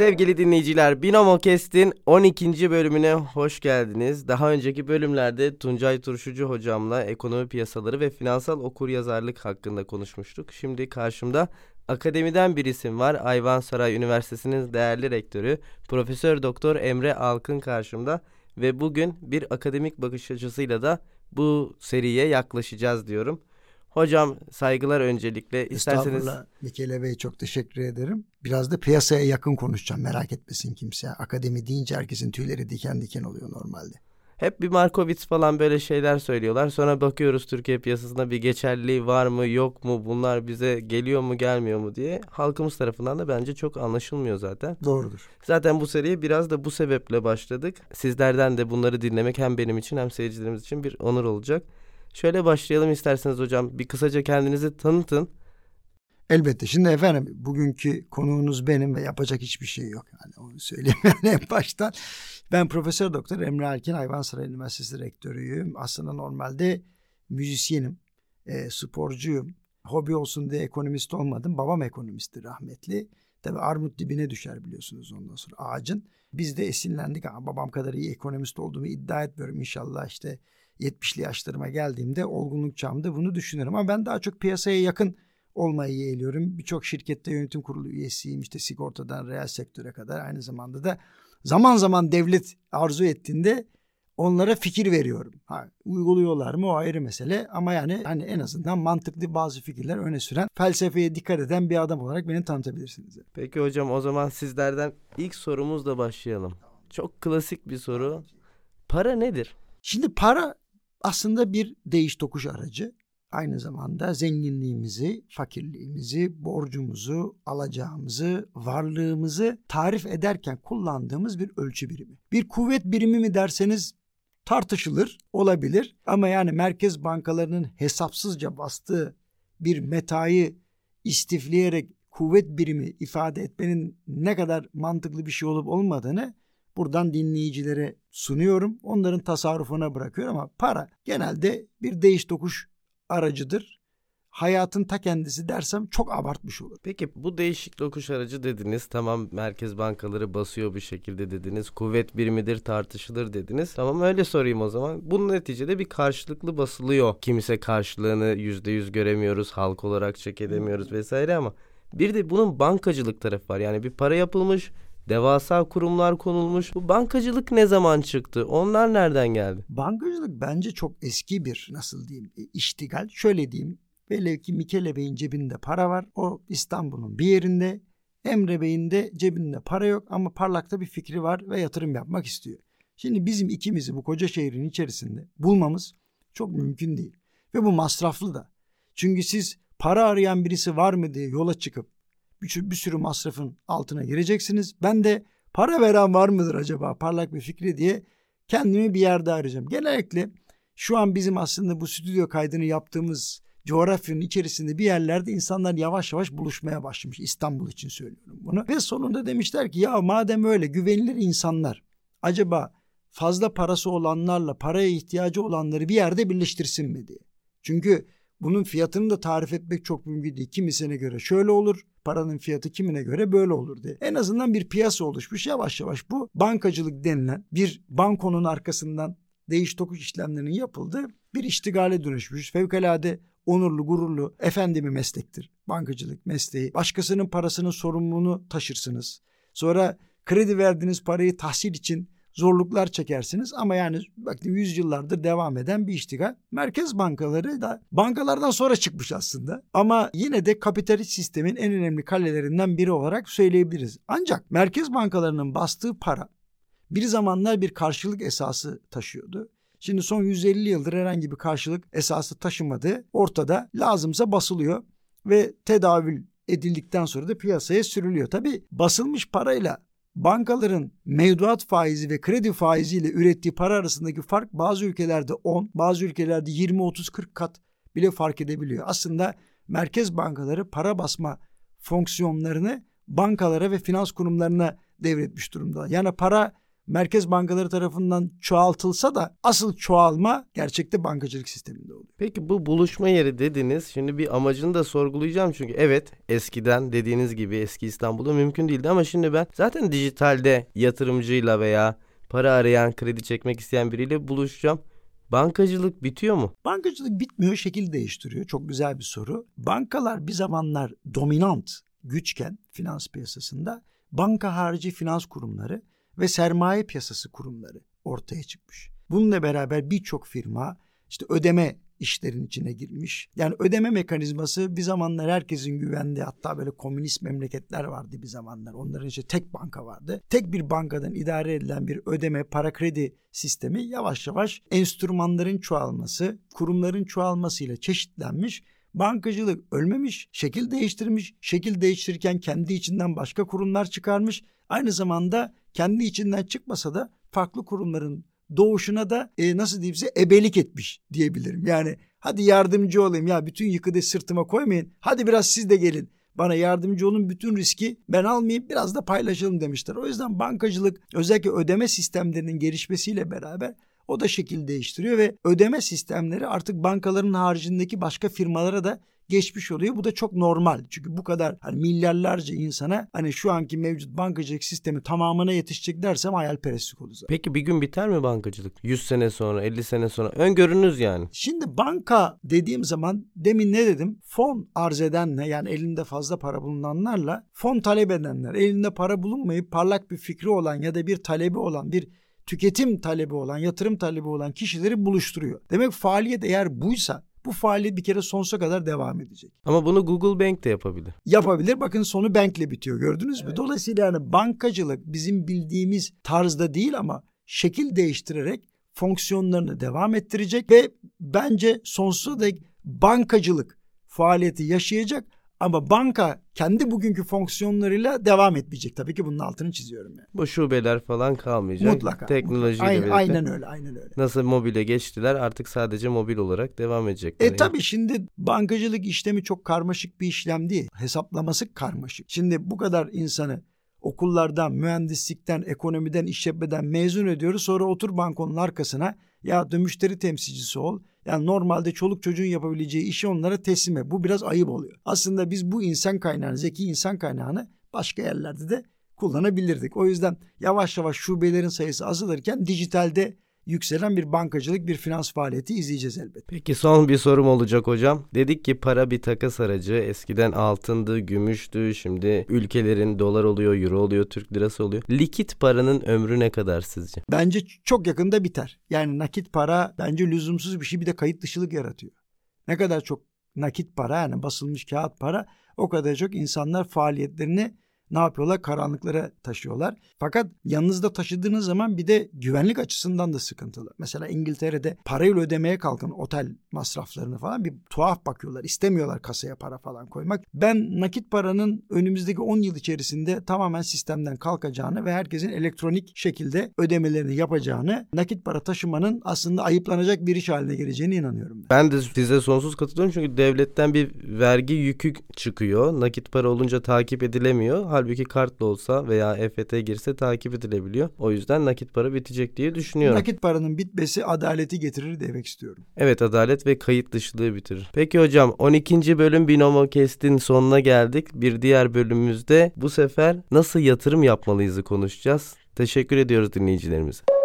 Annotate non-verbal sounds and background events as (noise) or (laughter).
Sevgili dinleyiciler, Binomo Kest'in 12. bölümüne hoş geldiniz. Daha önceki bölümlerde Tuncay Turşucu hocamla ekonomi piyasaları ve finansal okuryazarlık hakkında konuşmuştuk. Şimdi karşımda akademiden bir isim var. Ayvansaray Üniversitesi'nin değerli rektörü Profesör Doktor Emre Alkın karşımda ve bugün bir akademik bakış açısıyla da bu seriye yaklaşacağız diyorum. Hocam saygılar öncelikle. İsterseniz... Mikele Bey çok teşekkür ederim. Biraz da piyasaya yakın konuşacağım merak etmesin kimse. Akademi deyince herkesin tüyleri diken diken oluyor normalde. Hep bir Markovits falan böyle şeyler söylüyorlar. Sonra bakıyoruz Türkiye piyasasında bir geçerliliği var mı yok mu bunlar bize geliyor mu gelmiyor mu diye. Halkımız tarafından da bence çok anlaşılmıyor zaten. Doğrudur. Zaten bu seriye biraz da bu sebeple başladık. Sizlerden de bunları dinlemek hem benim için hem seyircilerimiz için bir onur olacak. Şöyle başlayalım isterseniz hocam. Bir kısaca kendinizi tanıtın. Elbette. Şimdi efendim bugünkü konuğunuz benim ve yapacak hiçbir şey yok. Yani onu söyleyeyim (laughs) yani en baştan. Ben Profesör Doktor Emre Erkin Hayvansaray Üniversitesi Rektörüyüm. Aslında normalde müzisyenim, e, sporcuyum. Hobi olsun diye ekonomist olmadım. Babam ekonomistti rahmetli. Tabi armut dibine düşer biliyorsunuz ondan sonra ağacın. Biz de esinlendik ama babam kadar iyi ekonomist olduğumu iddia etmiyorum. İnşallah işte 70'li yaşlarıma geldiğimde olgunluk çağımda bunu düşünürüm. Ama ben daha çok piyasaya yakın olmayı yeğliyorum. Birçok şirkette yönetim kurulu üyesiyim. İşte sigortadan reel sektöre kadar aynı zamanda da zaman zaman devlet arzu ettiğinde onlara fikir veriyorum. Ha, uyguluyorlar mı o ayrı mesele ama yani hani en azından mantıklı bazı fikirler öne süren felsefeye dikkat eden bir adam olarak beni tanıtabilirsiniz. Peki hocam o zaman sizlerden ilk sorumuzla başlayalım. Çok klasik bir soru. Para nedir? Şimdi para aslında bir değiş tokuş aracı. Aynı zamanda zenginliğimizi, fakirliğimizi, borcumuzu, alacağımızı, varlığımızı tarif ederken kullandığımız bir ölçü birimi. Bir kuvvet birimi mi derseniz tartışılır, olabilir ama yani merkez bankalarının hesapsızca bastığı bir metayı istifleyerek kuvvet birimi ifade etmenin ne kadar mantıklı bir şey olup olmadığını buradan dinleyicilere sunuyorum. Onların tasarrufuna bırakıyorum ama para genelde bir değiş tokuş aracıdır. Hayatın ta kendisi dersem çok abartmış olur. Peki bu değişik dokuş aracı dediniz. Tamam merkez bankaları basıyor bir şekilde dediniz. Kuvvet birimidir tartışılır dediniz. Tamam öyle sorayım o zaman. Bunun neticede bir karşılıklı basılıyor. Kimse karşılığını yüzde yüz göremiyoruz. Halk olarak çek edemiyoruz vesaire ama bir de bunun bankacılık tarafı var. Yani bir para yapılmış Devasa kurumlar konulmuş. Bu bankacılık ne zaman çıktı? Onlar nereden geldi? Bankacılık bence çok eski bir nasıl diyeyim e, iştigal. Şöyle diyeyim. Velev ki Mikele Bey'in cebinde para var. O İstanbul'un bir yerinde. Emre Bey'in de cebinde para yok ama parlakta bir fikri var ve yatırım yapmak istiyor. Şimdi bizim ikimizi bu koca şehrin içerisinde bulmamız çok mümkün değil. Ve bu masraflı da. Çünkü siz para arayan birisi var mı diye yola çıkıp bir, bir sürü masrafın altına gireceksiniz. Ben de para veren var mıdır acaba parlak bir fikri diye kendimi bir yerde arayacağım. Genellikle şu an bizim aslında bu stüdyo kaydını yaptığımız coğrafyanın içerisinde bir yerlerde insanlar yavaş yavaş buluşmaya başlamış. İstanbul için söylüyorum bunu. Ve sonunda demişler ki ya madem öyle güvenilir insanlar acaba fazla parası olanlarla paraya ihtiyacı olanları bir yerde birleştirsin mi diye. Çünkü bunun fiyatını da tarif etmek çok mümkün değil. Kimisine göre şöyle olur, paranın fiyatı kimine göre böyle olur diye. En azından bir piyasa oluşmuş yavaş yavaş bu bankacılık denilen bir bankonun arkasından değiş tokuş işlemlerinin yapıldığı bir iştigale dönüşmüş. Fevkalade onurlu, gururlu, efendi bir meslektir bankacılık mesleği. Başkasının parasının sorumluluğunu taşırsınız. Sonra kredi verdiğiniz parayı tahsil için zorluklar çekersiniz ama yani bakın yüzyıllardır devam eden bir iştigal. Merkez bankaları da bankalardan sonra çıkmış aslında ama yine de kapitalist sistemin en önemli kalelerinden biri olarak söyleyebiliriz. Ancak merkez bankalarının bastığı para bir zamanlar bir karşılık esası taşıyordu. Şimdi son 150 yıldır herhangi bir karşılık esası taşımadı. Ortada lazımsa basılıyor ve tedavül edildikten sonra da piyasaya sürülüyor. Tabi basılmış parayla bankaların mevduat faizi ve kredi faiziyle ürettiği para arasındaki fark bazı ülkelerde 10, bazı ülkelerde 20, 30, 40 kat bile fark edebiliyor. Aslında merkez bankaları para basma fonksiyonlarını bankalara ve finans kurumlarına devretmiş durumda. Yani para merkez bankaları tarafından çoğaltılsa da asıl çoğalma gerçekte bankacılık sisteminde oluyor. Peki bu buluşma yeri dediniz. Şimdi bir amacını da sorgulayacağım çünkü evet eskiden dediğiniz gibi eski İstanbul'da mümkün değildi ama şimdi ben zaten dijitalde yatırımcıyla veya para arayan, kredi çekmek isteyen biriyle buluşacağım. Bankacılık bitiyor mu? Bankacılık bitmiyor, şekil değiştiriyor. Çok güzel bir soru. Bankalar bir zamanlar dominant güçken finans piyasasında banka harici finans kurumları ve sermaye piyasası kurumları ortaya çıkmış. Bununla beraber birçok firma işte ödeme işlerin içine girmiş. Yani ödeme mekanizması bir zamanlar herkesin güvendiği hatta böyle komünist memleketler vardı bir zamanlar. Onların işte tek banka vardı. Tek bir bankadan idare edilen bir ödeme para kredi sistemi yavaş yavaş enstrümanların çoğalması, kurumların çoğalmasıyla çeşitlenmiş Bankacılık ölmemiş, şekil değiştirmiş, şekil değiştirirken kendi içinden başka kurumlar çıkarmış. Aynı zamanda kendi içinden çıkmasa da farklı kurumların doğuşuna da e, nasıl diyeyim size ebelik etmiş diyebilirim. Yani hadi yardımcı olayım ya bütün yükü de sırtıma koymayın. Hadi biraz siz de gelin bana yardımcı olun bütün riski ben almayayım biraz da paylaşalım demişler. O yüzden bankacılık özellikle ödeme sistemlerinin gelişmesiyle beraber o da şekil değiştiriyor ve ödeme sistemleri artık bankaların haricindeki başka firmalara da geçmiş oluyor. Bu da çok normal. Çünkü bu kadar hani milyarlarca insana hani şu anki mevcut bankacılık sistemi tamamına yetişecek dersem hayalperestlik olur zaten. Peki bir gün biter mi bankacılık? 100 sene sonra, 50 sene sonra öngörünüz yani. Şimdi banka dediğim zaman demin ne dedim? Fon arz edenle yani elinde fazla para bulunanlarla fon talep edenler, elinde para bulunmayıp parlak bir fikri olan ya da bir talebi olan bir tüketim talebi olan, yatırım talebi olan kişileri buluşturuyor. Demek faaliyet eğer buysa bu faaliyet bir kere sonsuza kadar devam edecek. Ama bunu Google Bank de yapabilir. Yapabilir. Bakın sonu bankle bitiyor gördünüz mü? Dolayısıyla yani bankacılık bizim bildiğimiz tarzda değil ama şekil değiştirerek fonksiyonlarını devam ettirecek ve bence sonsuza dek bankacılık faaliyeti yaşayacak ama banka kendi bugünkü fonksiyonlarıyla devam etmeyecek. Tabii ki bunun altını çiziyorum yani. Bu şubeler falan kalmayacak. Mutlaka. Teknolojiyle aynen, birlikte. aynen öyle, aynen öyle. Nasıl mobile geçtiler artık sadece mobil olarak devam edecekler. E tabii şimdi bankacılık işlemi çok karmaşık bir işlem değil. Hesaplaması karmaşık. Şimdi bu kadar insanı okullardan, mühendislikten, ekonomiden, işletmeden mezun ediyoruz. Sonra otur bankonun arkasına ya da müşteri temsilcisi ol. Yani normalde çoluk çocuğun yapabileceği işi onlara teslim et. Bu biraz ayıp oluyor. Aslında biz bu insan kaynağını, zeki insan kaynağını başka yerlerde de kullanabilirdik. O yüzden yavaş yavaş şubelerin sayısı azalırken dijitalde yükselen bir bankacılık, bir finans faaliyeti izleyeceğiz elbette. Peki son bir sorum olacak hocam. Dedik ki para bir takas aracı. Eskiden altındı, gümüştü. Şimdi ülkelerin dolar oluyor, euro oluyor, Türk lirası oluyor. Likit paranın ömrü ne kadar sizce? Bence çok yakında biter. Yani nakit para bence lüzumsuz bir şey bir de kayıt dışılık yaratıyor. Ne kadar çok nakit para yani basılmış kağıt para o kadar çok insanlar faaliyetlerini ne yapıyorlar? Karanlıklara taşıyorlar. Fakat yanınızda taşıdığınız zaman bir de güvenlik açısından da sıkıntılı. Mesela İngiltere'de parayla ödemeye kalkın otel masraflarını falan bir tuhaf bakıyorlar. İstemiyorlar kasaya para falan koymak. Ben nakit paranın önümüzdeki 10 yıl içerisinde tamamen sistemden kalkacağını ve herkesin elektronik şekilde ödemelerini yapacağını, nakit para taşımanın aslında ayıplanacak bir iş haline geleceğine inanıyorum. Ben, ben de size sonsuz katılıyorum çünkü devletten bir vergi yükü çıkıyor. Nakit para olunca takip edilemiyor. Halbuki kartla olsa veya EFT girse takip edilebiliyor. O yüzden nakit para bitecek diye düşünüyorum. Nakit paranın bitmesi adaleti getirir demek istiyorum. Evet adalet ve kayıt dışılığı bitirir. Peki hocam 12. bölüm Binomo Kest'in sonuna geldik. Bir diğer bölümümüzde bu sefer nasıl yatırım yapmalıyızı konuşacağız. Teşekkür ediyoruz dinleyicilerimize.